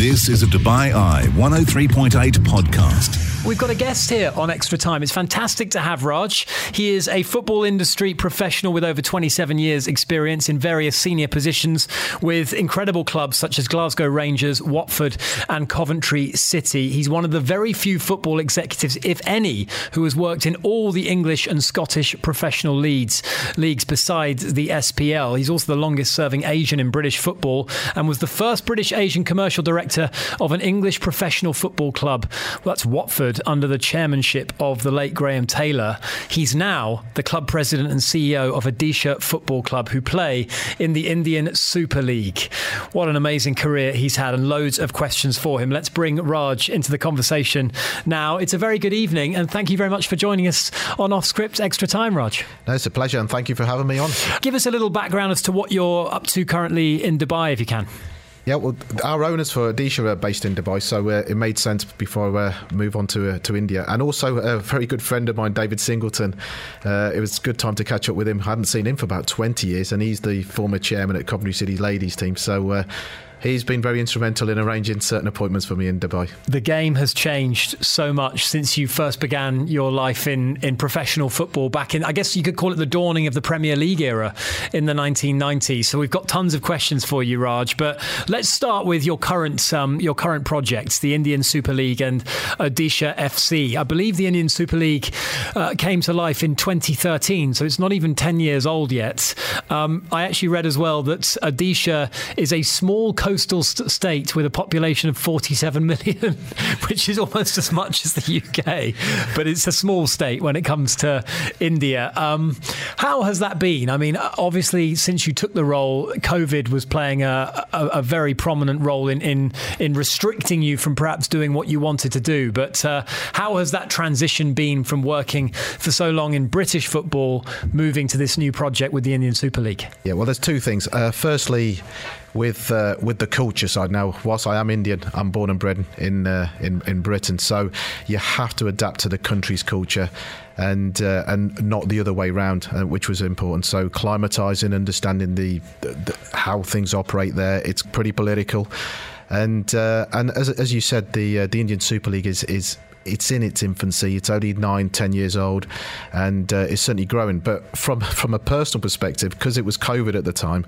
This is a Dubai Eye 103.8 podcast. We've got a guest here on Extra Time. It's fantastic to have Raj. He is a football industry professional with over 27 years' experience in various senior positions with incredible clubs such as Glasgow Rangers, Watford, and Coventry City. He's one of the very few football executives, if any, who has worked in all the English and Scottish professional leagues, leagues besides the SPL. He's also the longest serving Asian in British football and was the first British Asian commercial director of an English professional football club. Well, that's Watford under the chairmanship of the late Graham Taylor. He's now the club president and CEO of Odisha Football Club, who play in the Indian Super League. What an amazing career he's had, and loads of questions for him. Let's bring Raj into the conversation now. It's a very good evening, and thank you very much for joining us on Off Script Extra Time, Raj. No, it's a pleasure, and thank you for having me on. Give us a little background as to what you're up to currently in Dubai, if you can. Yeah, well, our owners for Odisha are based in Dubai, so uh, it made sense before I uh, move on to uh, to India. And also, a very good friend of mine, David Singleton. Uh, it was a good time to catch up with him. I hadn't seen him for about 20 years, and he's the former chairman at Coventry City ladies team. So uh, he's been very instrumental in arranging certain appointments for me in Dubai. The game has changed so much since you first began your life in, in professional football back in, I guess you could call it the dawning of the Premier League era in the 1990s. So we've got tons of questions for you, Raj. But let's start with your current um, your current projects, the Indian Super League and Odisha FC. I believe the Indian Super League uh, came to life in 2013, so it's not even 10 years old yet. Um, I actually read as well that Odisha is a small coastal st- state with a population of 47 million, which is almost as much as the UK, but it's a small state when it comes to India. Um, how has that been? I mean, obviously, since you took the role, COVID was playing a, a, a very prominent role in, in, in restricting you from perhaps doing what you wanted to do. But uh, how has that transition been from working for so long in British football, moving to this new project with the Indian Super League? Yeah, well, there's two things. Uh, firstly, with uh, with the culture side. Now, whilst I am Indian, I'm born and bred in uh, in in Britain, so you have to adapt to the country's culture. And uh, and not the other way around, uh, which was important. So climatizing, understanding the, the, the, how things operate there. It's pretty political, and uh, and as, as you said, the uh, the Indian Super League is is it's in its infancy. It's only nine, ten years old, and uh, it's certainly growing. But from from a personal perspective, because it was COVID at the time,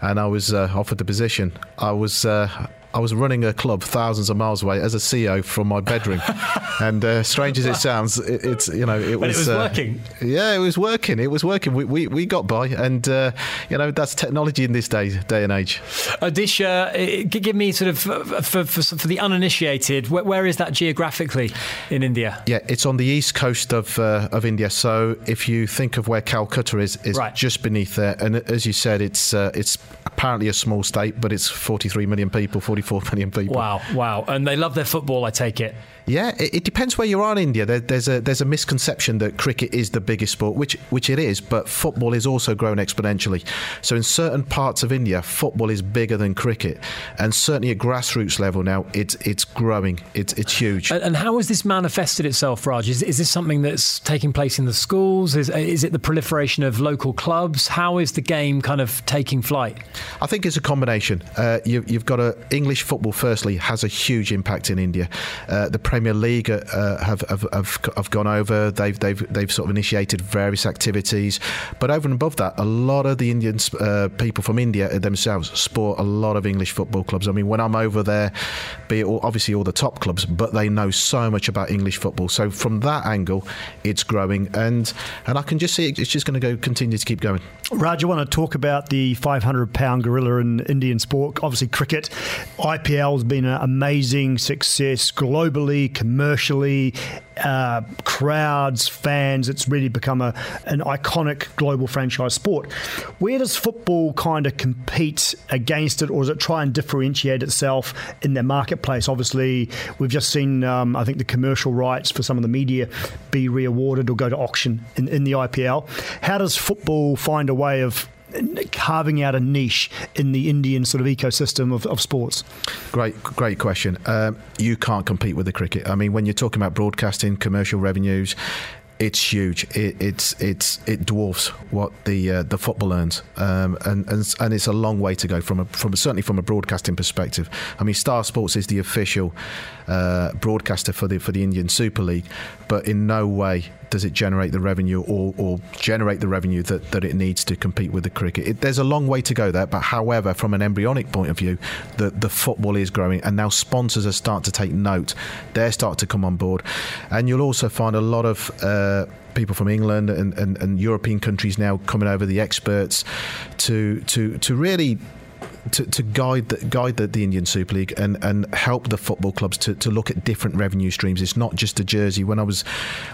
and I was uh, offered the position, I was. Uh, I was running a club thousands of miles away as a CEO from my bedroom, and uh, strange as it sounds, it, it's you know it but was, it was uh, working. Yeah, it was working. It was working. We we, we got by, and uh, you know that's technology in this day day and age. Odisha, uh, give me sort of for, for, for the uninitiated, where, where is that geographically in India? Yeah, it's on the east coast of uh, of India. So if you think of where Calcutta is, is Right. just beneath there. And as you said, it's uh, it's apparently a small state, but it's 43 million people, 44 million people. Wow, wow, and they love their football. I take it. Yeah, it, it depends where you are in India. There, there's a there's a misconception that cricket is the biggest sport, which which it is, but football is also grown exponentially. So in certain parts of India, football is bigger than cricket, and certainly at grassroots level now, it's it's growing. It's it's huge. And, and how has this manifested itself, Raj? Is, is this something that's taking place in the schools? Is, is it the proliferation of local clubs? How is the game kind of taking flight? I think it's a combination. Uh, you, you've got a English football. Firstly, has a huge impact in India. Uh, the Premier League uh, have, have have have gone over. They've they've they've sort of initiated various activities, but over and above that, a lot of the Indian uh, people from India themselves sport a lot of English football clubs. I mean, when I'm over there, be all, obviously all the top clubs, but they know so much about English football. So from that angle, it's growing, and and I can just see it, it's just going to go continue to keep going. Raj, I want to talk about the 500 pound gorilla in Indian sport. Obviously, cricket. IPL has been an amazing success globally, commercially, uh, crowds, fans. It's really become a, an iconic global franchise sport. Where does football kind of compete against it, or does it try and differentiate itself in their marketplace? Obviously, we've just seen, um, I think, the commercial rights for some of the media be re awarded or go to auction in, in the IPL. How does football find a way of carving out a niche in the Indian sort of ecosystem of, of sports? Great, great question. Um, you can't compete with the cricket. I mean, when you're talking about broadcasting, commercial revenues, it's huge. It, it's it's it dwarfs what the uh, the football earns, um, and, and and it's a long way to go from a, from certainly from a broadcasting perspective. I mean, Star Sports is the official uh, broadcaster for the for the Indian Super League, but in no way does it generate the revenue or, or generate the revenue that, that it needs to compete with the cricket. It, there's a long way to go there, but however, from an embryonic point of view, the, the football is growing, and now sponsors are starting to take note. They're starting to come on board, and you'll also find a lot of uh, people from England and, and, and, European countries now coming over, the experts, to to to really to, to guide the, guide the, the, Indian Super League and, and help the football clubs to, to look at different revenue streams. It's not just a jersey. When I was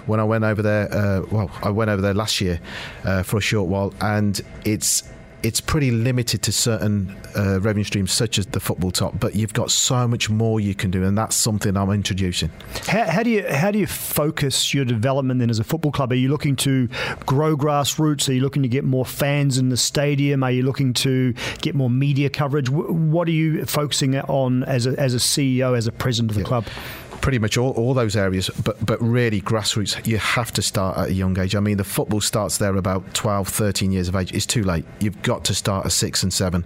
when I went over there, uh, well, I went over there last year uh, for a short while, and it's it's pretty limited to certain uh, revenue streams such as the football top, but you've got so much more you can do, and that's something I'm introducing. How, how, do you how do you focus your development then as a football club? Are you looking to grow grassroots? Are you looking to get more fans in the stadium? Are you looking to get more media coverage? What are you focusing on as a, as a CEO, as a president of the yeah. club? Pretty much all, all those areas, but but really grassroots. You have to start at a young age. I mean, the football starts there about 12, 13 years of age. It's too late. You've got to start at six and seven,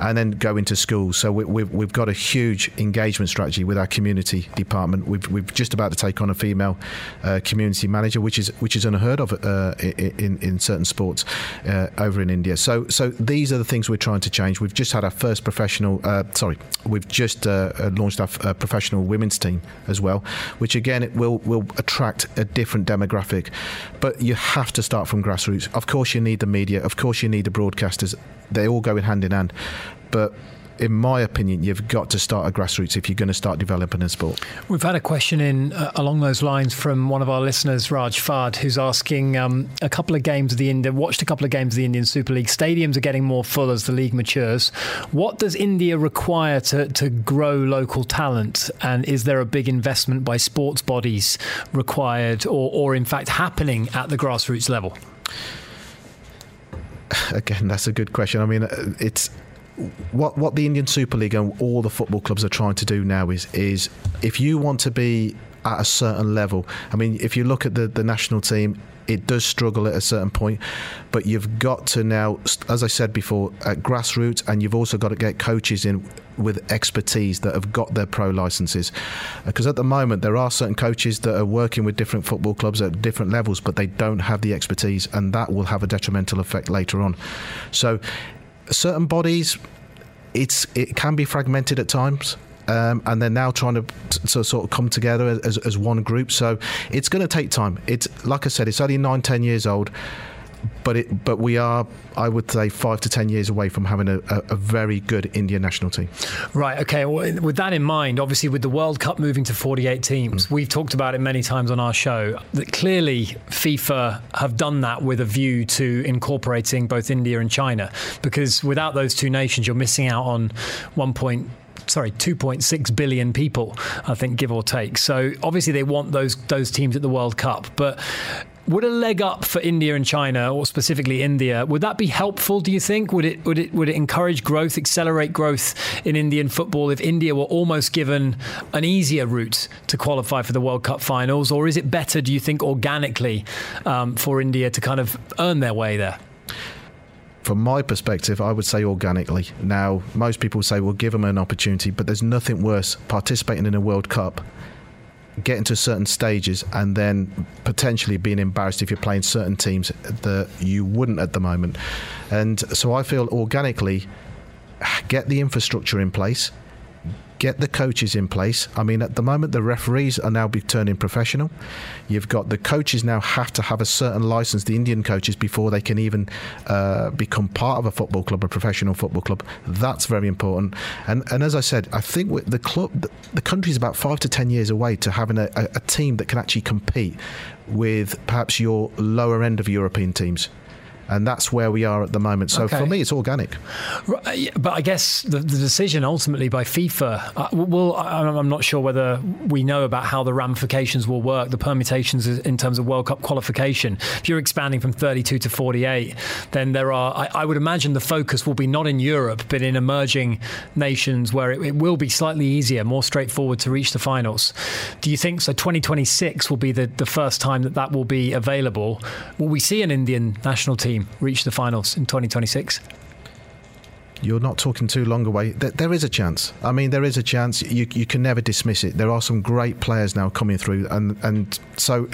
and then go into school. So we, we've we've got a huge engagement strategy with our community department. We've we've just about to take on a female uh, community manager, which is which is unheard of uh, in in certain sports uh, over in India. So so these are the things we're trying to change. We've just had our first professional. Uh, sorry, we've just uh, launched our uh, professional women's team as well, which again it will will attract a different demographic. But you have to start from grassroots. Of course, you need the media. Of course, you need the broadcasters. They all go in hand in hand. But in my opinion, you've got to start at grassroots if you're going to start developing a sport. We've had a question in uh, along those lines from one of our listeners, Raj Fad, who's asking um, a couple of games of the Indian, watched a couple of games of the Indian Super League. Stadiums are getting more full as the league matures. What does India require to, to grow local talent? And is there a big investment by sports bodies required or, or in fact happening at the grassroots level? Again, that's a good question. I mean, uh, it's what what the Indian Super League and all the football clubs are trying to do now is is if you want to be at a certain level. I mean, if you look at the, the national team, it does struggle at a certain point, but you've got to now, as I said before, at grassroots, and you've also got to get coaches in with expertise that have got their pro licenses. Uh, because at the moment, there are certain coaches that are working with different football clubs at different levels, but they don't have the expertise, and that will have a detrimental effect later on. So certain bodies, it's it can be fragmented at times. Um, and they're now trying to, to, sort of come together as, as one group. So it's going to take time. It's like I said, it's only nine, ten years old but it, but we are, I would say, five to ten years away from having a, a, a, very good Indian national team. Right. Okay. Well, with that in mind, obviously, with the World Cup moving to 48 teams, mm. we've talked about it many times on our show. That clearly FIFA have done that with a view to incorporating both India and China, because without those two nations, you're missing out on one point sorry, 2.6 billion people, I think, give or take. So obviously they want those those teams at the World Cup, but would a leg up for India and China, or specifically India, would that be helpful? Do you think? Would it would it would it encourage growth, accelerate growth in Indian football if India were almost given an easier route to qualify for the World Cup finals, or is it better? Do you think organically um, for India to kind of earn their way there? from my perspective, I would say organically. Now, most people say, well, give them an opportunity, but there's nothing worse participating in a World Cup getting to certain stages and then potentially being embarrassed if you're playing certain teams that you wouldn't at the moment. And so I feel organically get the infrastructure in place get the coaches in place. I mean, at the moment, the referees are now turning professional. You've got the coaches now have to have a certain license, the Indian coaches, before they can even uh, become part of a football club, a professional football club. That's very important. And and as I said, I think the club, the, the country is about five to ten years away to having a, a team that can actually compete with perhaps your lower end of European teams. And that's where we are at the moment. So Okay. for me, it's organic. Right, But I guess the, the decision ultimately by FIFA, uh, well, I'm not sure whether we know about how the ramifications will work, the permutations in terms of World Cup qualification. If you're expanding from 32 to 48, then there are, I, I would imagine the focus will be not in Europe, but in emerging nations where it, it will be slightly easier, more straightforward to reach the finals. Do you think so? 2026 will be the, the first time that that will be available. Will we see an Indian national team reach the finals in 2026? You're not talking too long away. There, is a chance. I mean, there is a chance. You, you can never dismiss it. There are some great players now coming through, and and so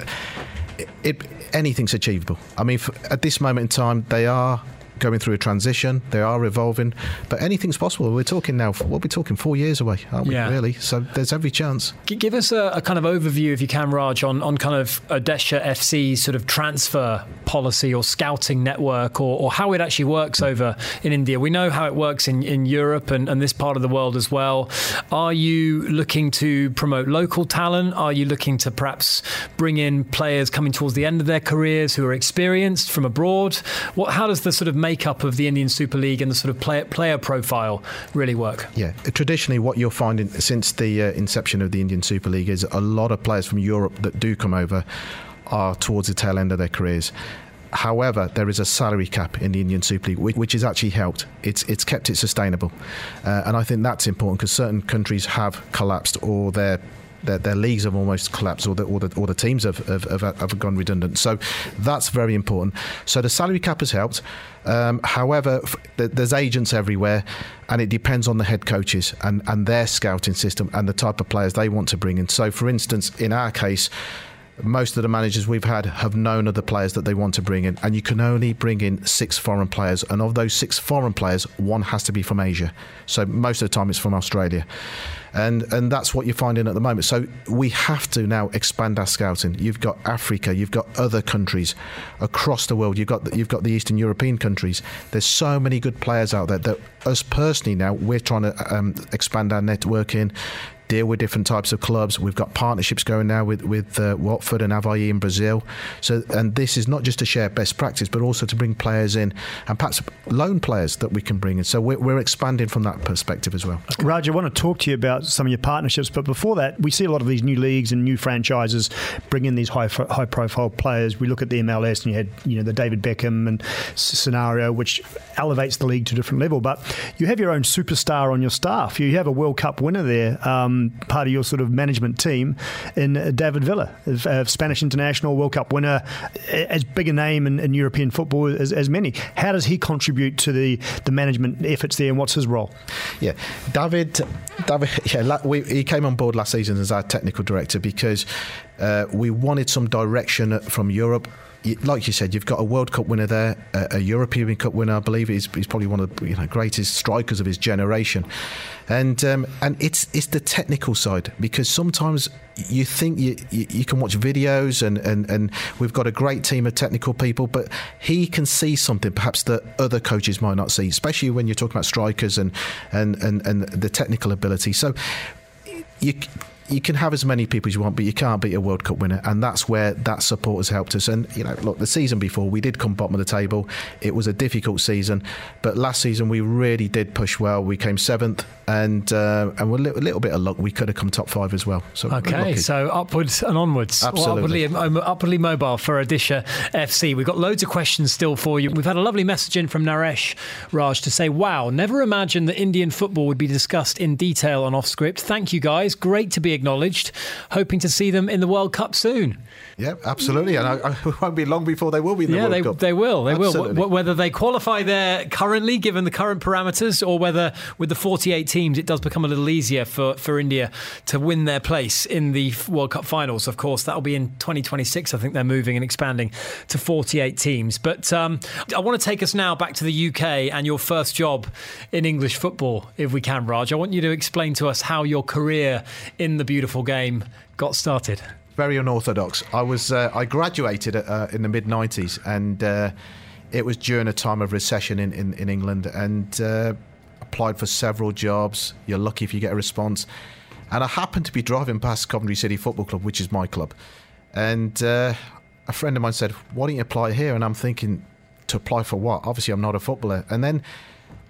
it, anything's achievable. I mean, at this moment in time, they are going through a transition. They are evolving, but anything's possible. We're talking now. We'll be talking four years away, aren't we? Yeah. Really? So there's every chance. G- Give us a, a kind of overview, if you can, Raj, on, on kind of Odisha FC's sort of transfer policy or scouting network or, or how it actually works over in India. We know how it works in, in Europe and, and this part of the world as well. Are you looking to promote local talent? Are you looking to perhaps bring in players coming towards the end of their careers who are experienced from abroad? What, how does the sort of makeup of the Indian Super League and the sort of player, player profile really work? Yeah, traditionally, what you're finding since the uh, inception of the Indian Super League is a lot of players from Europe that do come over are towards the tail end of their careers. However, there is a salary cap in the Indian Super League, which, has actually helped. It's it's kept it sustainable, uh, and I think that's important because certain countries have collapsed or their their, their leagues have almost collapsed, or the or the, or the teams have, have, have, have gone redundant. So that's very important. So the salary cap has helped. Um, however, f- there's agents everywhere, and it depends on the head coaches and, and their scouting system and the type of players they want to bring in. So, for instance, in our case, most of the managers we've had have known of the players that they want to bring in, and you can only bring in six foreign players. And of those six foreign players, one has to be from Asia. So most of the time, it's from Australia, and and that's what you're finding at the moment. So we have to now expand our scouting. You've got Africa, you've got other countries across the world. You've got the, you've got the Eastern European countries. There's so many good players out there that us personally now we're trying to um, expand our networking deal with different types of clubs. We've got partnerships going now with with uh, Watford and Avaí in Brazil. So, and this is not just to share best practice, but also to bring players in and perhaps loan players that we can bring in. So we're, we're expanding from that perspective as well. Raj, I want to talk to you about some of your partnerships, but before that, we see a lot of these new leagues and new franchises bring in these high high profile players. We look at the MLS, and you had you know the David Beckham and scenario, which elevates the league to a different level. But you have your own superstar on your staff. You have a World Cup winner there, um, part of your sort of management team, in uh, David Villa, uh, Spanish international World Cup winner, as big a name in, in European football as, as many. How does he contribute to the the management efforts there, and what's his role? Yeah, David. David. Yeah, we, he came on board last season as our technical director because uh, we wanted some direction from Europe. Like you said, you've got a World Cup winner there, a, a European Cup winner. I believe he's, he's probably one of the you know, greatest strikers of his generation, and um, and it's it's the technical side because sometimes you think you, you, you can watch videos and, and, and we've got a great team of technical people, but he can see something perhaps that other coaches might not see, especially when you're talking about strikers and and, and, and the technical ability. So you you can have as many people as you want, but you can't beat a World Cup winner, and that's where that support has helped us. And you know, look, the season before we did come bottom of the table. It was a difficult season, but last season we really did push well. We came seventh, and uh, and with a little, little bit of luck, we could have come top five as well. So Okay, so upwards and onwards. Well, Absolutely. upwardly, um, upwardly mobile for Odisha FC. We've got loads of questions still for you. We've had a lovely message in from Naresh Raj to say, "Wow, never imagined that Indian football would be discussed in detail on off script. Thank you guys. Great to be acknowledged. Hoping to see them in the World Cup soon. yeah, absolutely, and I, I, it won't be long before they will be in the yeah, World they, Cup. they will. They will. W- whether they qualify there currently, given the current parameters, or whether with the 48 teams, it does become a little easier for, for India to win their place in the World Cup finals. Of course, that'll be in 2026. I think they're moving and expanding to 48 teams. But um, I want to take us now back to the UK and your first job in English football, if we can, Raj. I want you to explain to us how your career in the beautiful game got started. very unorthodox. I was uh, I graduated uh, in the mid '90s, and uh, it was during a time of recession in in, in England, and uh, applied for several jobs. You're lucky if you get a response, and I happened to be driving past Coventry City Football Club, which is my club, and uh, a friend of mine said, "Why don't you apply here?" And I'm thinking. to apply for what? Obviously, I'm not a footballer. And then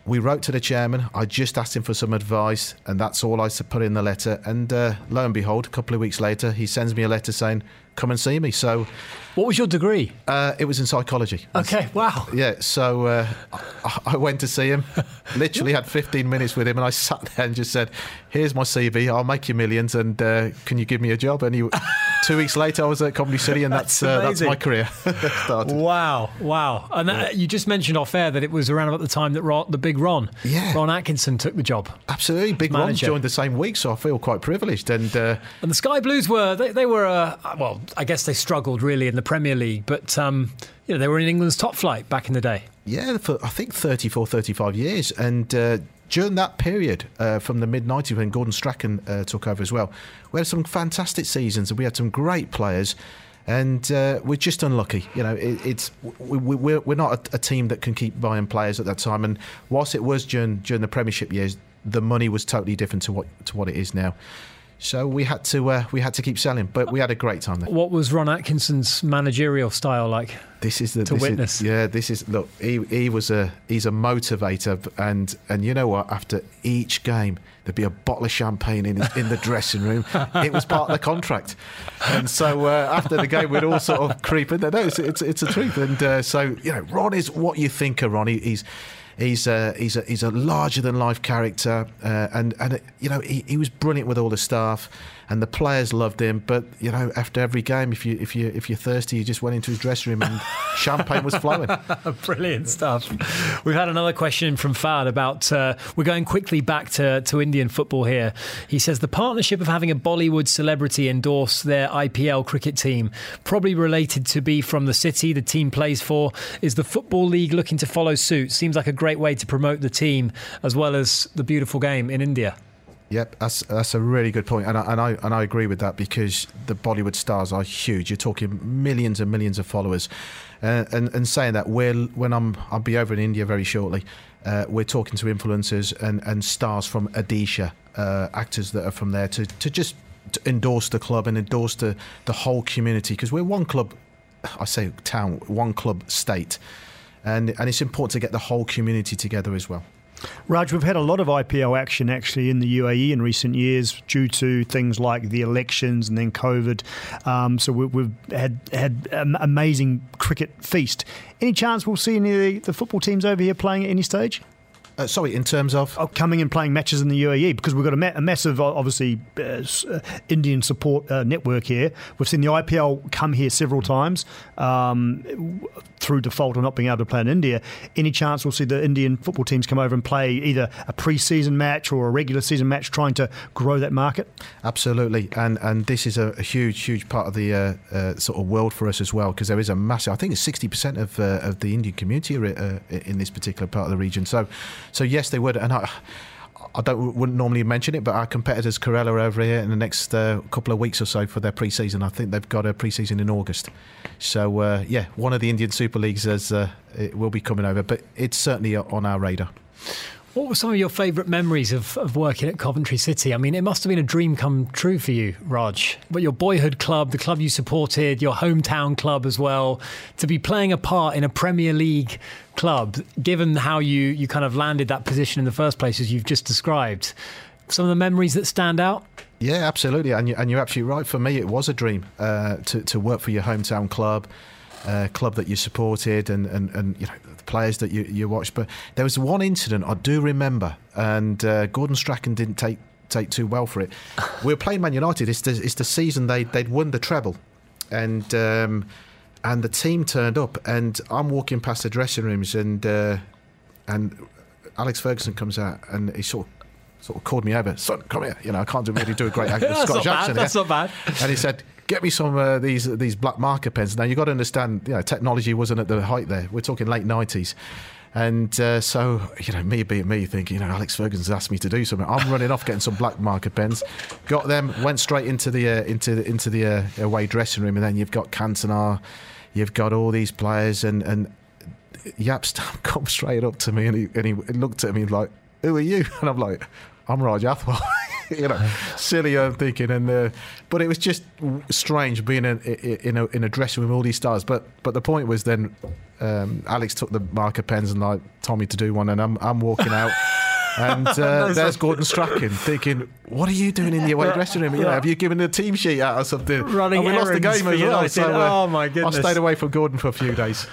we wrote to the chairman. I just asked him for some advice, and that's all I put in the letter. And uh, lo and behold, a couple of weeks later, he sends me a letter saying, "Come and see me." So, what was your degree? Uh, it was in psychology. Okay, wow. Yeah, so uh, I, I went to see him. Literally had 15 minutes with him, and I sat there and just said, "Here's my CV. I'll make you millions, and uh, can you give me a job?" And he, two weeks later, I was at Coventry City, and that's that's, uh, that's my career started. Wow, wow! And that, you just mentioned off air that it was around about the time that Ron, the big Ron, yeah. Ron Atkinson, took the job. Absolutely, big Ron joined the same week, so I feel quite privileged. And uh, and the Sky Blues were they, they were uh, well, I guess they struggled really in the Premier League, but um, you know they were in England's top flight back in the day. Yeah, for I think 34, 35 years, and uh, during that period, uh, from the mid 90s when Gordon Strachan uh, took over as well, we had some fantastic seasons and we had some great players. And uh, we're just unlucky, you know. It, it's we, we're we're not a, a, team that can keep buying players at that time. And whilst it was during during the Premiership years, the money was totally different to what to what it is now. So we had to uh, we had to keep selling, but we had a great time there. What was Ron Atkinson's managerial style like? This is the to witness. Is, yeah, this is look. He he was a he's a motivator, and and you know what? After each game, there'd be a bottle of champagne in in the dressing room. it was part of the contract, and so uh, after the game, we'd all sort of creep in there. No, it's it's, it's a truth, and uh, so you know, Ron is what you think of Ron. He, he's He's a, he's a, he's a larger than life character, uh, and and you know he, he was brilliant with all the staff and the players loved him. But you know, after every game, if you if you if you're thirsty, you just went into his dressing room and champagne was flowing. Brilliant stuff. We've had another question from Fad about. Uh, we're going quickly back to to Indian football here. He says the partnership of having a Bollywood celebrity endorse their IPL cricket team, probably related to be from the city the team plays for. Is the football league looking to follow suit? Seems like a great way to promote the team as well as the beautiful game in India. Yep, that's that's a really good point, and I, and I and I agree with that because the Bollywood stars are huge. You're talking millions and millions of followers, uh, and and saying that we're when I'm I'll be over in India very shortly. Uh, we're talking to influencers and, and stars from Odisha, uh, actors that are from there to to just to endorse the club and endorse the the whole community because we're one club. I say town, one club state, and and it's important to get the whole community together as well. Raj, we've had a lot of IPL action actually in the UAE in recent years due to things like the elections and then COVID. Um, so we, have had had an amazing cricket feast. Any chance we'll see any of the, the football teams over here playing at any stage? Uh, sorry, in terms of oh, coming and playing matches in the UAE because we've got a, ma- a massive, obviously, uh, uh, Indian support uh, network here. We've seen the IPL come here several times um, through default or not being able to play in India. Any chance we'll see the Indian football teams come over and play either a pre-season match or a regular season match, trying to grow that market? Absolutely, and and this is a, a huge, huge part of the uh, uh, sort of world for us as well because there is a massive. I think it's sixty percent of of the Indian community are, in this particular part of the region. So so yes, they would, and I. I don't wouldn't normally mention it, but our competitors Kerala are over here in the next uh, couple of weeks or so for their pre-season. I think they've got a pre-season in August. So uh, yeah, one of the Indian Super Leagues has, uh, will be coming over, but it's certainly on our radar. What were some of your favourite memories of, of working at Coventry City? I mean, it must have been a dream come true for you, Raj. But your boyhood club, the club you supported, your hometown club as well, to be playing a part in a Premier League club, given how you, you kind of landed that position in the first place, as you've just described, some of the memories that stand out? Yeah, absolutely. And, you, and you're absolutely right. For me, it was a dream uh, to, to work for your hometown club uh, club that you supported and, and, and you know the players that you, you watched. But there was one incident I do remember, and uh, Gordon Strachan didn't take take too well for it. we were playing Man United. It's the, it's the season they they'd won the treble, and um, and the team turned up, and I'm walking past the dressing rooms, and uh, and Alex Ferguson comes out, and he sort of sort of called me over, son, come here. You know, I can't do, really do a great Scottish accent. That's not bad. And he said, get me some uh, these these black marker pens. Now you've got to understand, you know, technology wasn't at the height there. We're talking late nineties. And uh, so, you know, me being me, thinking, you know, Alex Ferguson's asked me to do something. I'm running off getting some black marker pens. Got them, went straight into the uh, into the, into the uh, away dressing room, and then you've got Cantona, you've got all these players, and and Jaap Stam come straight up to me, and he and he looked at me like, "Who are you?" And I'm like, I'm Raj Athwal. you know, silly. I'm thinking, and uh, but it was just strange being in, in a in a dressing room with all these stars. But but the point was then, um, Alex took the marker pens and like told me to do one, and I'm I'm walking out. And uh, there's Gordon Strachan thinking, "What are you doing in the away dressing room? You know, have you given the team sheet out or something?" Running and we lost the game as well. So, uh, oh my goodness! I stayed away from Gordon for a few days.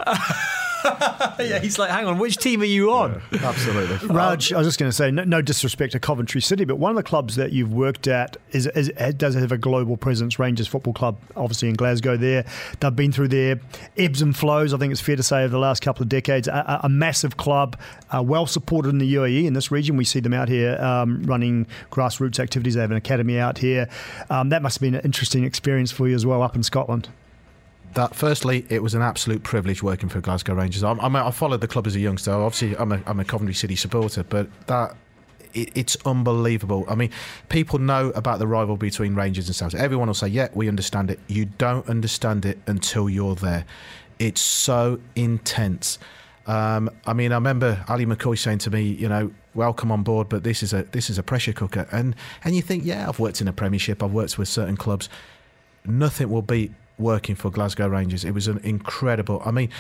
yeah, he's like, hang on, which team are you on? Yeah, absolutely. Raj, I was just going to say, no, no, disrespect to Coventry City, but one of the clubs that you've worked at is, is does have a global presence. Rangers Football Club, obviously in Glasgow. There, they've been through their ebbs and flows. I think it's fair to say over the last couple of decades, a, a massive club, uh, well supported in the UAE in this region. We see them out here um, running grassroots activities. They have an academy out here. Um, that must have been an interesting experience for you as well up in Scotland that firstly, it was an absolute privilege working for Glasgow Rangers. I'm, I'm, i followed the club as a youngster. Obviously, I'm a, I'm a Coventry City supporter, but that it, it's unbelievable. I mean, people know about the rivalry between Rangers and Celtic. Everyone will say, "Yeah, we understand it." You don't understand it until you're there. It's so intense. Um, I mean, I remember Ali McCoist saying to me, you know, welcome on board, but this is a this is a pressure cooker. And and you think, yeah, I've worked in a Premiership, I've worked with certain clubs. Nothing will beat working for Glasgow Rangers. It was an incredible. I mean,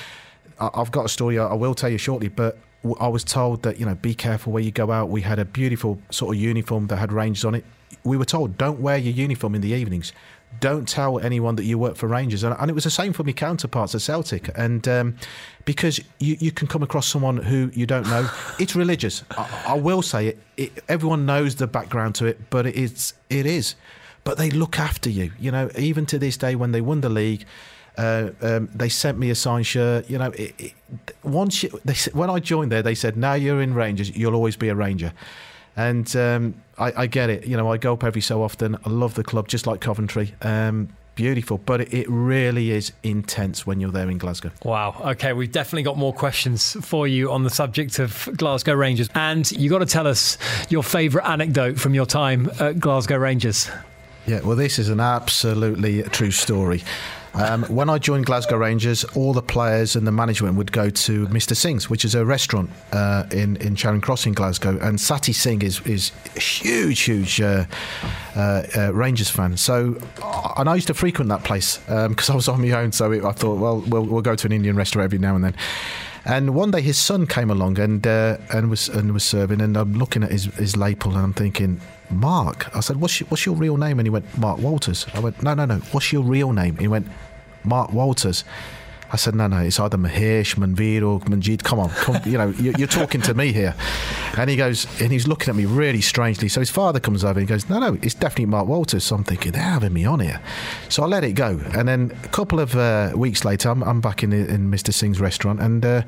I've got a story I will tell you shortly, but I was told that you know be careful where you go out. We had a beautiful sort of uniform that had Rangers on it. We were told don't wear your uniform in the evenings. Don't tell anyone that you work for Rangers, and, and it was the same for my counterparts at Celtic. And um, because you, you can come across someone who you don't know, it's religious. I, I will say it, it. Everyone knows the background to it, but it is it is but they look after you. You know, even to this day, when they won the league, uh, um, they sent me a signed shirt. You know, it, it, once you, they, when I joined there, they said, "Now you're in Rangers, you'll always be a Ranger." And um, I, I, get it. You know, I go up every so often. I love the club, just like Coventry. Um, beautiful, but it, it really is intense when you're there in Glasgow. Wow. Okay, we've definitely got more questions for you on the subject of Glasgow Rangers, and you got to tell us your favourite anecdote from your time at Glasgow Rangers. Yeah, well, this is an absolutely true story. Um, when I joined Glasgow Rangers, all the players and the management would go to Mr. Singh's, which is a restaurant uh, in in Charing Cross in Glasgow. And Sati Singh is is a huge, huge uh, uh, uh Rangers fan. So, uh, and I used to frequent that place because um, I was on my own. So it, I thought, well, well, we'll go to an Indian restaurant every now and then. And one day his son came along and uh, and was and was serving, and I'm looking at his his lapel and I'm thinking, Mark. I said, what's your, what's your real name? And he went, Mark Walters. I went, no, no, no. What's your real name? He went, Mark Walters. I said, no, no, it's either Mahesh, Manveer, or Manjit. Come on, come, you know, you're talking to me here. And he goes, and he's looking at me really strangely. So his father comes over and he goes, no, no, it's definitely Mark Walters. So I'm thinking, they're having me on here. So I let it go. And then a couple of uh, weeks later, I'm, I'm back in, in Mr. Singh's restaurant and uh,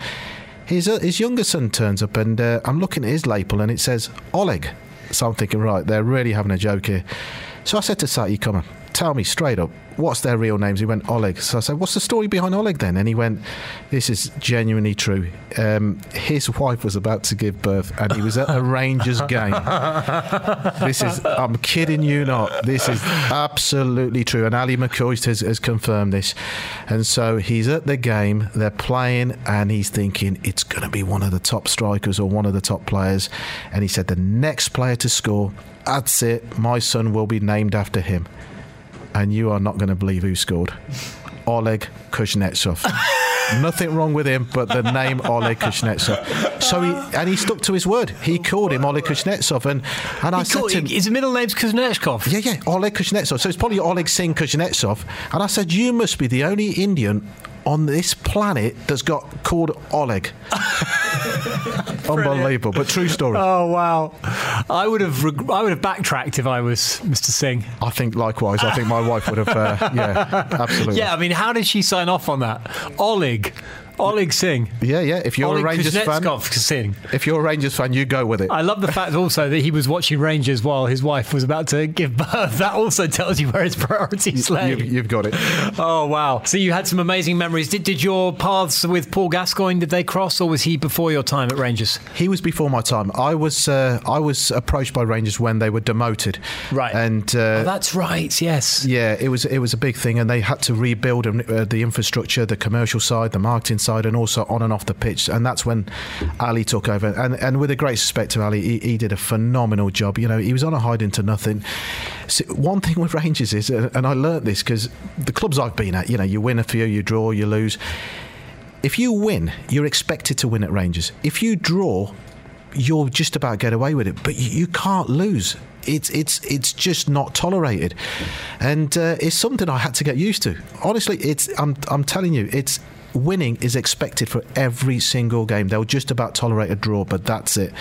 his, uh, his younger son turns up and uh, I'm looking at his label and it says Oleg. So I'm thinking, right, they're really having a joke here. So I said to Sati, come on, tell me straight up, what's their real names? He went, Oleg. So I said, what's the story behind Oleg then? And he went, this is genuinely true. Um, his wife was about to give birth and he was at a Rangers game. this is, I'm kidding you not. This is absolutely true. And Ali McCoist has, has confirmed this. And so he's at the game, they're playing, and he's thinking it's going to be one of the top strikers or one of the top players. And he said, the next player to score, that's it, my son will be named after him and you are not going to believe who scored. Oleg Kuznetsov. Nothing wrong with him, but the name Oleg Kuznetsov. So he and he stuck to his word. He called him Oleg Kuznetsov, and and I said to him, his middle name's Kuznetsov. Yeah, yeah, Oleg Kuznetsov. So it's probably Oleg Singh Kuznetsov. And I said, you must be the only Indian on this planet that's got called Oleg. Unbelievable, but true story. Oh wow! I would have reg- I would have backtracked if I was Mr. Singh. I think likewise. I think my wife would have. Uh, yeah, absolutely. Yeah, I mean, how did she sign off on that? Oleg. Oleg Singh. Yeah, yeah. If you're Oleg a Rangers fan, Singh. If you're a Rangers fan, you go with it. I love the fact also that he was watching Rangers while his wife was about to give birth. That also tells you where his priorities lay. You've, you've got it. Oh wow! So you had some amazing memories. Did, did your paths with Paul Gascoigne did they cross, or was he before your time at Rangers? He was before my time. I was uh, I was approached by Rangers when they were demoted. Right. And uh, oh, that's right. Yes. Yeah, it was it was a big thing, and they had to rebuild uh, the infrastructure, the commercial side, the marketing side and also on and off the pitch. And that's when Ali took over. And and with a great respect to Ali, he, he did a phenomenal job. You know, he was on a hide into nothing. One thing with Rangers is, and I learnt this because the clubs I've been at, you know, you win a few, you draw, you lose. If you win, you're expected to win at Rangers. If you draw, you'll just about get away with it, but you, you can't lose. It's it's it's just not tolerated, and uh, it's something I had to get used to. Honestly, it's I'm I'm telling you, it's winning is expected for every single game. They'll just about tolerate a draw, but that's it.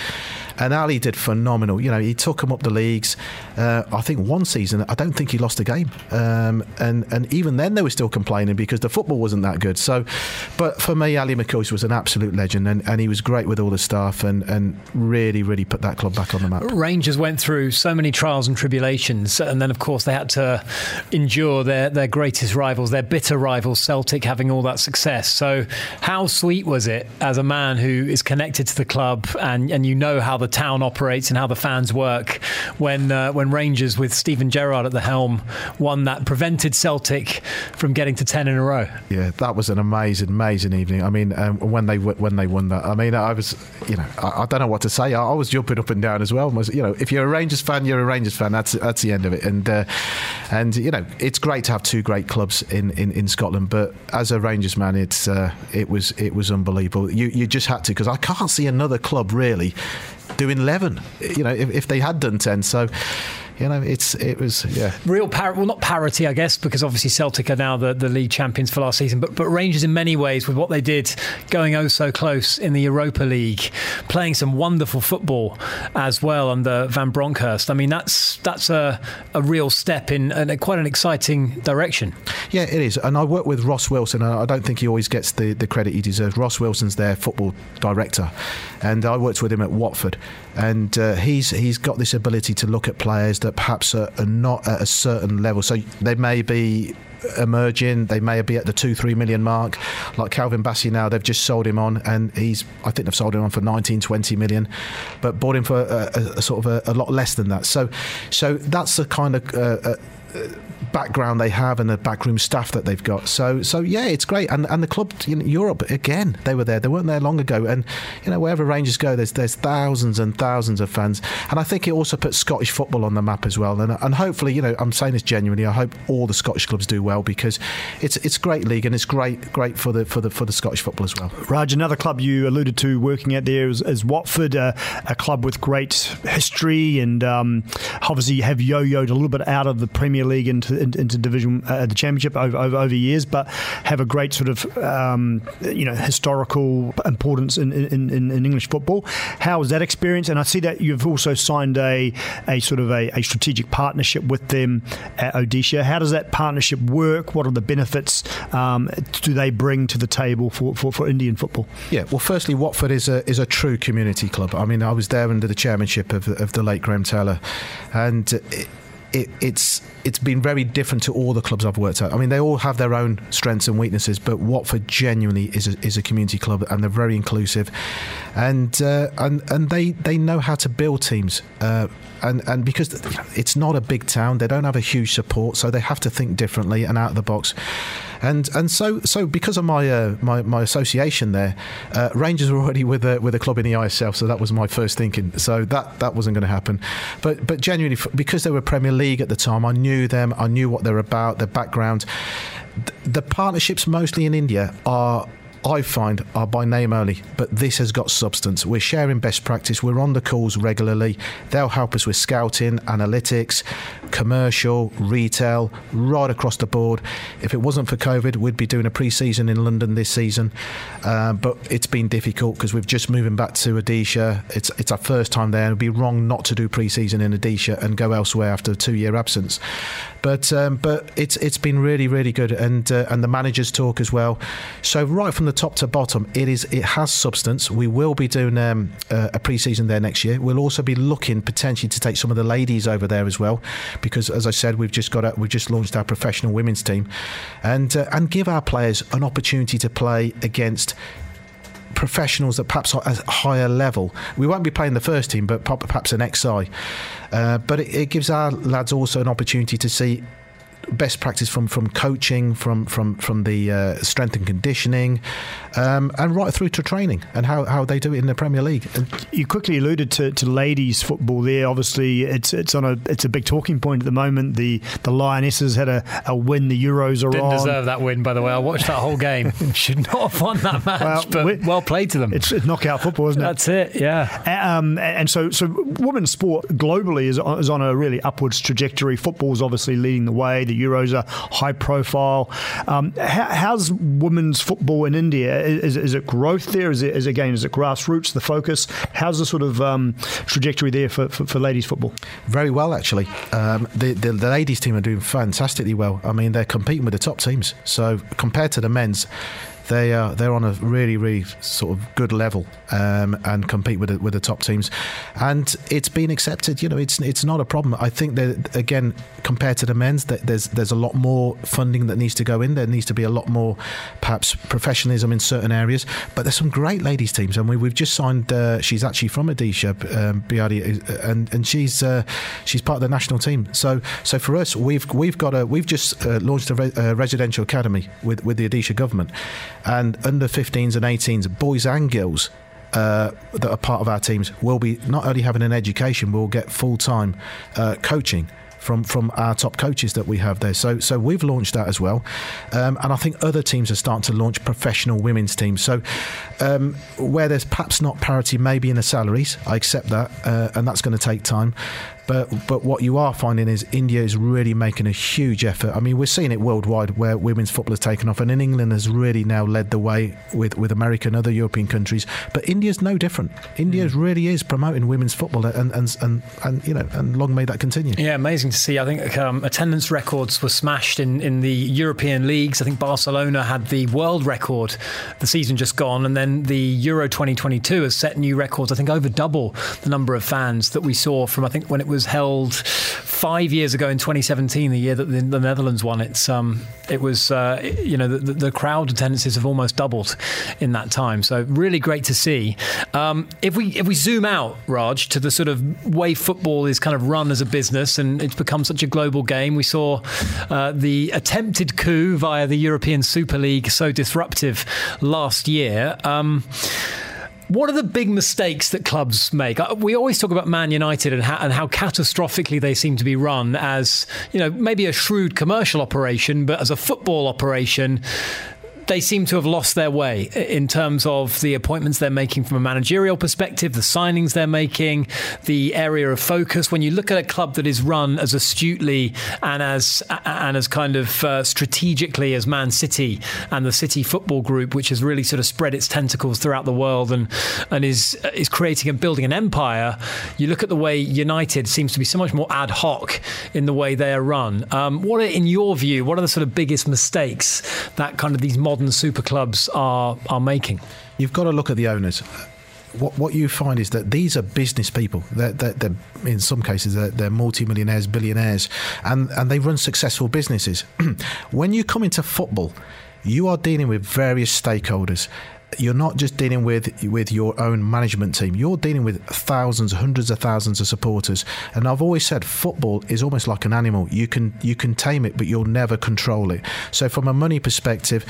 And Ali did phenomenal. You know, he took them up the leagues. Uh, I think one season, I don't think he lost a game. Um, and and even then, they were still complaining because the football wasn't that good. So, but for me, Ali McCoist was an absolute legend, and, and he was great with all the staff, and and really really put that club back on the map. Rangers went through so many trials and tribulations, and then of course they had to endure their their greatest rivals, their bitter rivals, Celtic, having all that success. So, how sweet was it as a man who is connected to the club, and and you know how the the town operates and how the fans work when uh, when Rangers with Steven Gerrard at the helm won that prevented Celtic from getting to 10 in a row. Yeah, that was an amazing amazing evening. I mean, um, when they when they won that, I mean, I was, you know, I, I don't know what to say. I, I, was jumping up and down as well. Was, you know, if you're a Rangers fan, you're a Rangers fan. That's that's the end of it. And uh, and you know, it's great to have two great clubs in, in, in Scotland, but as a Rangers man, it's uh, it was it was unbelievable. You you just had to because I can't see another club really doing 11, you know, if, if they had done 10. So, you know, it's it was yeah. Real par- well, not parity, I guess, because obviously Celtic are now the, the league champions for last season. But but Rangers, in many ways, with what they did, going oh so close in the Europa League, playing some wonderful football as well under Van Bronckhorst. I mean, that's that's a, a real step in and quite an exciting direction. Yeah, it is. And I work with Ross Wilson. I don't think he always gets the, the credit he deserves. Ross Wilson's their football director, and I worked with him at Watford, and uh, he's he's got this ability to look at players that perhaps are, are not at a certain level. So they may be emerging. They may be at the two, three million mark. Like Calvin Bassey now, they've just sold him on, and he's, I think they've sold him on for 19, 20 million, but bought him for a, a, a sort of a, a, lot less than that. So, so that's the kind of. Uh, uh, background they have and the backroom staff that they've got. So so yeah, it's great. And and the club in Europe again, they were there. They weren't there long ago. And you know wherever Rangers go, there's there's thousands and thousands of fans. And I think it also puts Scottish football on the map as well. And and hopefully you know I'm saying this genuinely. I hope all the Scottish clubs do well because it's it's great league and it's great great for the for the for the Scottish football as well. Raj, another club you alluded to working at there is, is Watford, uh, a club with great history and um, obviously have yo-yoed a little bit out of the Premier League into into, into division uh, the championship over, over, over years, but have a great sort of um, you know historical importance in, in, in, in, English football. How was that experience? And I see that you've also signed a a sort of a, a strategic partnership with them at Odisha. How does that partnership work? What are the benefits um, do they bring to the table for, for, for Indian football? Yeah, well, firstly, Watford is a is a true community club. I mean, I was there under the chairmanship of, of the late Graham Taylor, and. It, it, it's it's been very different to all the clubs I've worked at. I mean, they all have their own strengths and weaknesses, but Watford genuinely is a, is a community club, and they're very inclusive, and uh, and and they they know how to build teams. Uh, and and because it's not a big town, they don't have a huge support, so they have to think differently and out of the box and and so so because of my uh, my, my association there, uh, Rangers were already with a with a club in the ISL, so that was my first thinking. So that that wasn't going to happen, but but genuinely because they were Premier League at the time, I knew them, I knew what they're about, their background. The partnerships mostly in India are I find are by name only, but this has got substance. We're sharing best practice. We're on the calls regularly. They'll help us with scouting, analytics, commercial, retail, right across the board. If it wasn't for COVID, we'd be doing a pre-season in London this season, uh, but it's been difficult because we've just moving back to Odisha. It's it's our first time there. It'd be wrong not to do pre-season in Odisha and go elsewhere after a two-year absence. But um, but it's it's been really really good, and uh, and the managers talk as well. So right from the top to bottom, it is it has substance. We will be doing um, a pre-season there next year. We'll also be looking potentially to take some of the ladies over there as well, because as I said, we've just got a, we've just launched our professional women's team, and uh, and give our players an opportunity to play against professionals that perhaps are at a higher level. We won't be playing the first team, but perhaps an XI. Uh, but it, it, gives our lads also an opportunity to see best practice from from coaching, from from from the uh, strength and conditioning, um, and right through to training and how, how they do it in the Premier League. And you quickly alluded to, to ladies football there. Obviously, it's it's on a it's a big talking point at the moment. The the Lionesses had a, a win. The Euros are Didn't on. deserve that win, by the way. I watched that whole game. Should not have won that match, well, but well played to them. It's, it's knockout football, isn't it? That's it. Yeah. Um, and so so women's sport globally is is on a really upwards trajectory. Football's obviously leading the way. The Euros are high profile. Um, how, how's women's football in India? Is, is, it growth there? Is it, is again is it grassroots the focus? How's the sort of um, trajectory there for, for, for, ladies football? Very well, actually. Um, the, the, the ladies team are doing fantastically well. I mean, they're competing with the top teams. So compared to the men's, they are they're on a really really sort of good level um, and compete with the, with the top teams, and it's been accepted. You know, it's it's not a problem. I think that again compared to the men's, there's there's a lot more funding that needs to go in. There needs to be a lot more perhaps professionalism in certain areas. But there's some great ladies teams, and we, we've just signed. Uh, she's actually from Odisha, um, Biadi, and and she's uh, she's part of the national team. So so for us, we've we've got a we've just uh, launched a, re- a residential academy with with the Odisha government and under 15s and 18s, boys and girls. Uh, that are part of our teams will be not only having an education, we'll get full time uh, coaching from from our top coaches that we have there. So so we've launched that as well, um, and I think other teams are starting to launch professional women's teams. So um, where there's perhaps not parity, maybe in the salaries, I accept that, uh, and that's going to take time. But but what you are finding is India is really making a huge effort. I mean, we're seeing it worldwide where women's football has taken off, and in England has really now led the way with with America and other European countries. But India's no different. India mm. really is promoting women's football, and, and and and you know, and long may that continue. Yeah, amazing to see. I think um, attendance records were smashed in in the European leagues. I think Barcelona had the world record the season just gone, and then the Euro 2022 has set new records. I think over double the number of fans that we saw from I think when it was was held five years ago in 2017, the year that the, the Netherlands won. It's um, it was uh, you know the, the, crowd attendances have almost doubled in that time. So really great to see. Um, if we if we zoom out, Raj, to the sort of way football is kind of run as a business and it's become such a global game. We saw uh, the attempted coup via the European Super League so disruptive last year. Um, what are the big mistakes that clubs make? Uh, we always talk about Man United and how, and how catastrophically they seem to be run as, you know, maybe a shrewd commercial operation, but as a football operation, they seem to have lost their way in terms of the appointments they're making from a managerial perspective, the signings they're making, the area of focus. When you look at a club that is run as astutely and as and as kind of uh, strategically as Man City and the City Football Group, which has really sort of spread its tentacles throughout the world and and is is creating and building an empire. You look at the way United seems to be so much more ad hoc in the way they are run. Um, what are, in your view, what are the sort of biggest mistakes that kind of these modern modern super clubs are are making. You've got to look at the owners. What, what you find is that these are business people. They're, they're, they're in some cases they're, they're multimillionaires, billionaires, and, and they run successful businesses. when you come into football, you are dealing with various stakeholders you're not just dealing with with your own management team. You're dealing with thousands, hundreds of thousands of supporters. And I've always said football is almost like an animal. You can you can tame it, but you'll never control it. So from a money perspective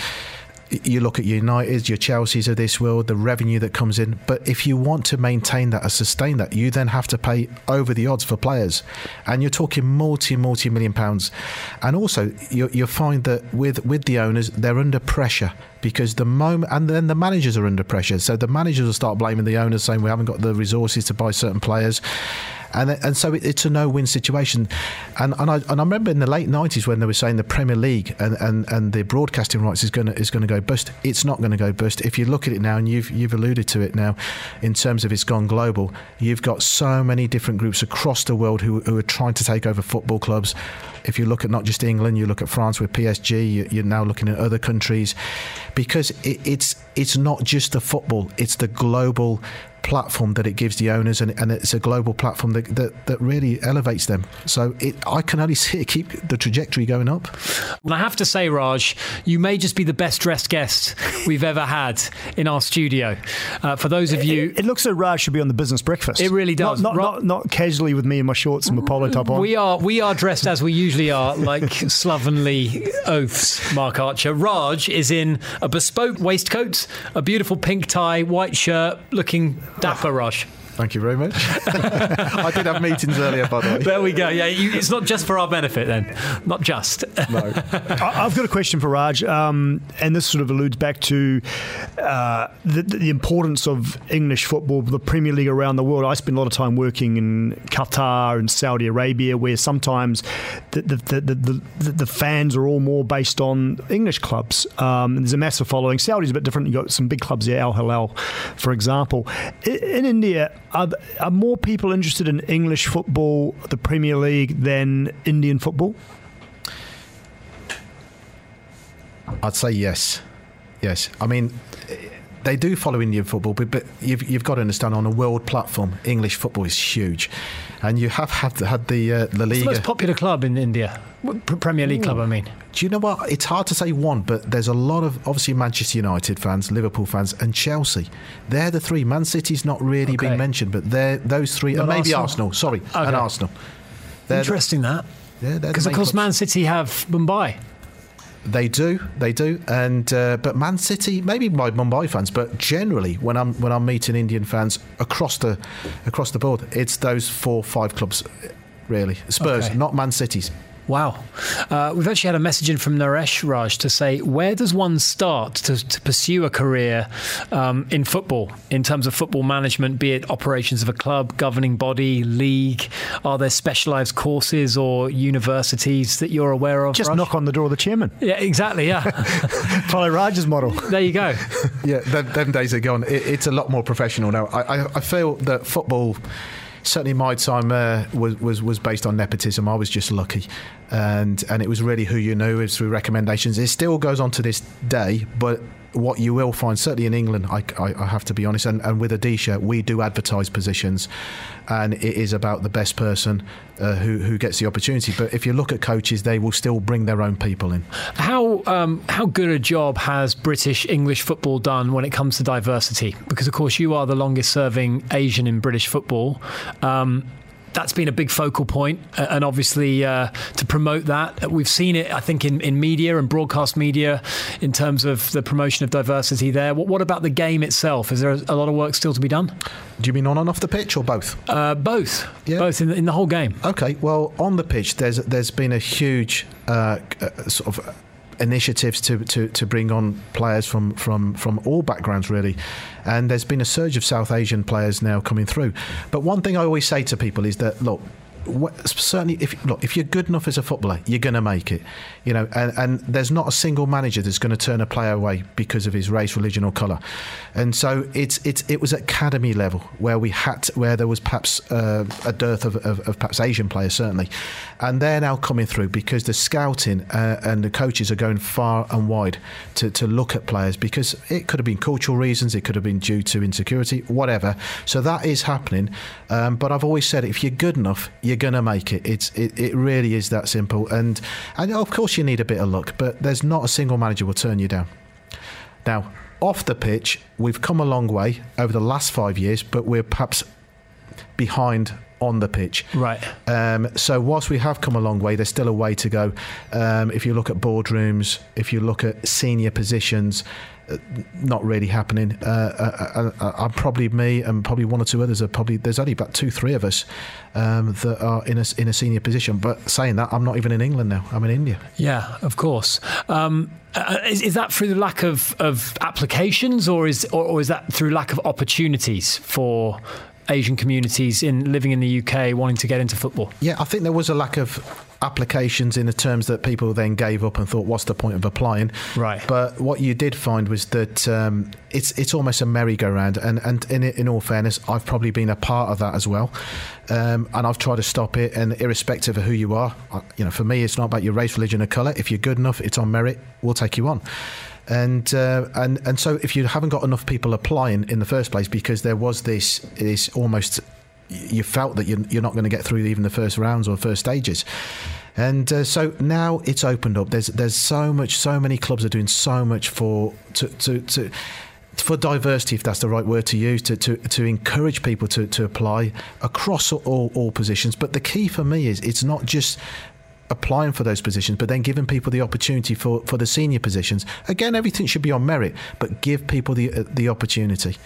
you look at Uniteds, your Chelseas of this world, the revenue that comes in. But if you want to maintain that or sustain that, you then have to pay over the odds for players, and you're talking multi multi million pounds. And also, you, you'll find that with with the owners, they're under pressure because the moment and then the managers are under pressure. So the managers will start blaming the owners, saying we haven't got the resources to buy certain players and and so it, it's a no-win situation. And and I and I remember in the late '90s when they were saying the Premier League and, and, and the broadcasting rights is going to is going to go bust. It's not going to go bust. If you look at it now, and you've you've alluded to it now, in terms of it's gone global, you've got so many different groups across the world who who are trying to take over football clubs. If you look at not just England, you look at France with PSG. You're now looking at other countries, because it, it's it's not just the football; it's the global platform that it gives the owners, and, and it's a global platform that, that, that really elevates them. So it, I can only see it keep the trajectory going up. And I have to say, Raj, you may just be the best dressed guest we've ever had in our studio. Uh, for those of you, it, it, looks like Raj should be on the business breakfast. It really does. Not, not, Ra- not, not casually with me in my shorts and my polo top on. We are we are dressed as we usually are, like slovenly oafs. Mark Archer. Raj is in a bespoke waistcoat, a beautiful pink tie, white shirt, looking dapper. Raj. Thank you very much. I did have meetings earlier, by the way. There we go. Yeah, you, it's not just for our benefit then. Not just. No. I've got a question for Raj, um, and this sort of alludes back to uh, the, the, importance of English football, the Premier League around the world. I spend a lot of time working in Qatar and Saudi Arabia, where sometimes the the, the, the, the fans are all more based on English clubs. Um, there's a massive following. Saudi's a bit different. You've got some big clubs there, Al Hilal, for example. In, in India, are, are more people interested in English football, the Premier League, than Indian football? I'd say yes. Yes. I mean, they do follow Indian football, but, but you've, you've got to understand on a world platform, English football is huge. And you have had, had the uh, La Liga. It's the most popular club in India. Premier League Ooh. club, I mean. Do you know what? It's hard to say one, but there's a lot of obviously Manchester United fans, Liverpool fans, and Chelsea. They're the three. Man City's not really okay. been mentioned, but they're those three, and maybe Arsenal. Arsenal sorry, okay. and Arsenal. They're Interesting the, that. Yeah, because of course. Man City have Mumbai. They do, they do, and uh, but Man City, maybe my Mumbai fans, but generally when I'm when I'm meeting Indian fans across the across the board, it's those four five clubs, really. Spurs, okay. not Man City's. Wow. Uh, we've actually had a message in from Naresh Raj to say, where does one start to, to pursue a career um, in football, in terms of football management, be it operations of a club, governing body, league? Are there specialised courses or universities that you're aware of? Just Raj? knock on the door of the chairman. Yeah, exactly, yeah. Follow Raj's model. There you go. yeah, them, them, days are gone. It, it's a lot more professional now. I, I, I feel that football certainly my time uh, was, was was based on nepotism. I was just lucky, and and it was really who you knew. It was through recommendations. It still goes on to this day, but what you will find, certainly in England, I, I, I have to be honest, and, and, with Odisha, we do advertise positions, and it is about the best person uh, who, who gets the opportunity. But if you look at coaches, they will still bring their own people in. How um, how good a job has British English football done when it comes to diversity? Because of course you are the longest serving Asian in British football. Um, that's been a big focal point, and obviously uh, to promote that, we've seen it. I think in, in media and broadcast media, in terms of the promotion of diversity. There, what, what about the game itself? Is there a, lot of work still to be done? Do you mean on and off the pitch or both? Uh, both, yeah. both in the, in the whole game. Okay, well, on the pitch, there's there's been a huge uh, uh sort of initiatives to, to, to bring on players from, from, from all backgrounds, really. And there's been a surge of South Asian players now coming through. But one thing I always say to people is that, look, certainly if look if you're good enough as a footballer you're going to make it you know and, and there's not a single manager that's going to turn a player away because of his race religion or color and so it's it's it was academy level where we had to, where there was perhaps uh, a dearth of, of, of, perhaps Asian players certainly. And they're now coming through because the scouting uh, and the coaches are going far and wide to, to look at players because it could have been cultural reasons it could have been due to insecurity whatever. So that is happening. Um, but I've always said if you're good enough you're going to make it. It's it, it really is that simple. And and of course you need a bit of luck, but there's not a single manager will turn you down. Now off the pitch, we've come a long way over the last five years, but we're perhaps behind on the pitch. Right. Um, so whilst we have come a long way, there's still a way to go. Um, if you look at boardrooms, if you look at senior positions, not really happening. Uh, uh, uh, I'm probably me and probably one or two others are probably. There's only about two, three of us um, that are in a in a senior position. But saying that, I'm not even in England now. I'm in India. Yeah, of course. Um, uh, is, is, that through the lack of, of applications, or is or, or is that through lack of opportunities for Asian communities in living in the UK wanting to get into football? Yeah, I think there was a lack of applications in the terms that people then gave up and thought, "What's the point of applying?" Right. But what you did find was that um, it's it's almost a merry-go-round, and and in, in all fairness, I've probably been a part of that as well, um, and I've tried to stop it. And irrespective of who you are, you know, for me, it's not about your race, religion, or colour. If you're good enough, it's on merit. We'll take you on. And uh, and and so if you haven't got enough people applying in the first place because there was this this almost you felt that you're, you're not going to get through even the first rounds or first stages. And uh, so now it's opened up. There's there's so much, so many clubs are doing so much for to to, to for diversity, if that's the right word to use, to, to, to encourage people to, to apply across all, all positions. But the key for me is it's not just applying for those positions, but then giving people the opportunity for, for the senior positions. Again, everything should be on merit, but give people the uh, the opportunity.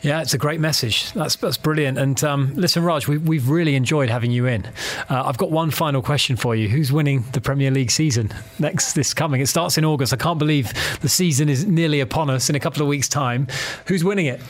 Yeah, it's a great message. That's that's brilliant. And um, listen, Raj, we, we've really enjoyed having you in. Uh, I've got one final question for you. Who's winning the Premier League season next? This coming. It starts in August. I can't believe the season is nearly upon us in a couple of weeks' time. Who's winning it?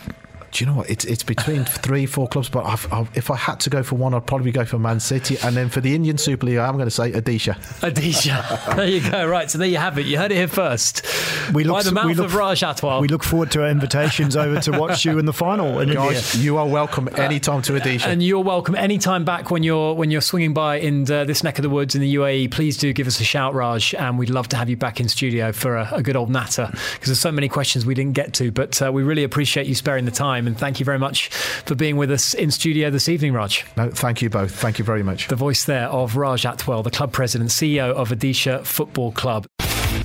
Do you know what? It's it's between three, four clubs. But I've, I've, if I had to go for one, I'd probably go for Man City. And then for the Indian Super League, I'm going to say Odisha. Odisha. there you go. Right. So there you have it. You heard it here first. We look, By the mouth we look, of Raj Athwal. We look forward to our invitations over to watch you in the final. In Guys, India. you are welcome anytime to Odisha, And you're welcome anytime back when you're when you're swinging by in uh, this neck of the woods in the UAE. Please do give us a shout, Raj, and we'd love to have you back in studio for a, a good old natter because there's so many questions we didn't get to. But uh, we really appreciate you sparing the time and thank you very much much for being with us in studio this evening, Raj. No, thank you both. Thank you very much. The voice there of Raj Athwal, the club president, CEO of Odisha Football Club.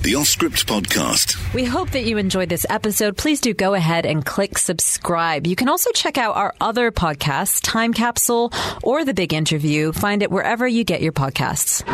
The Off Script Podcast. We hope that you enjoyed this episode. Please do go ahead and click subscribe. You can also check out our other podcasts, Time Capsule or The Big Interview. Find it wherever you get your podcasts.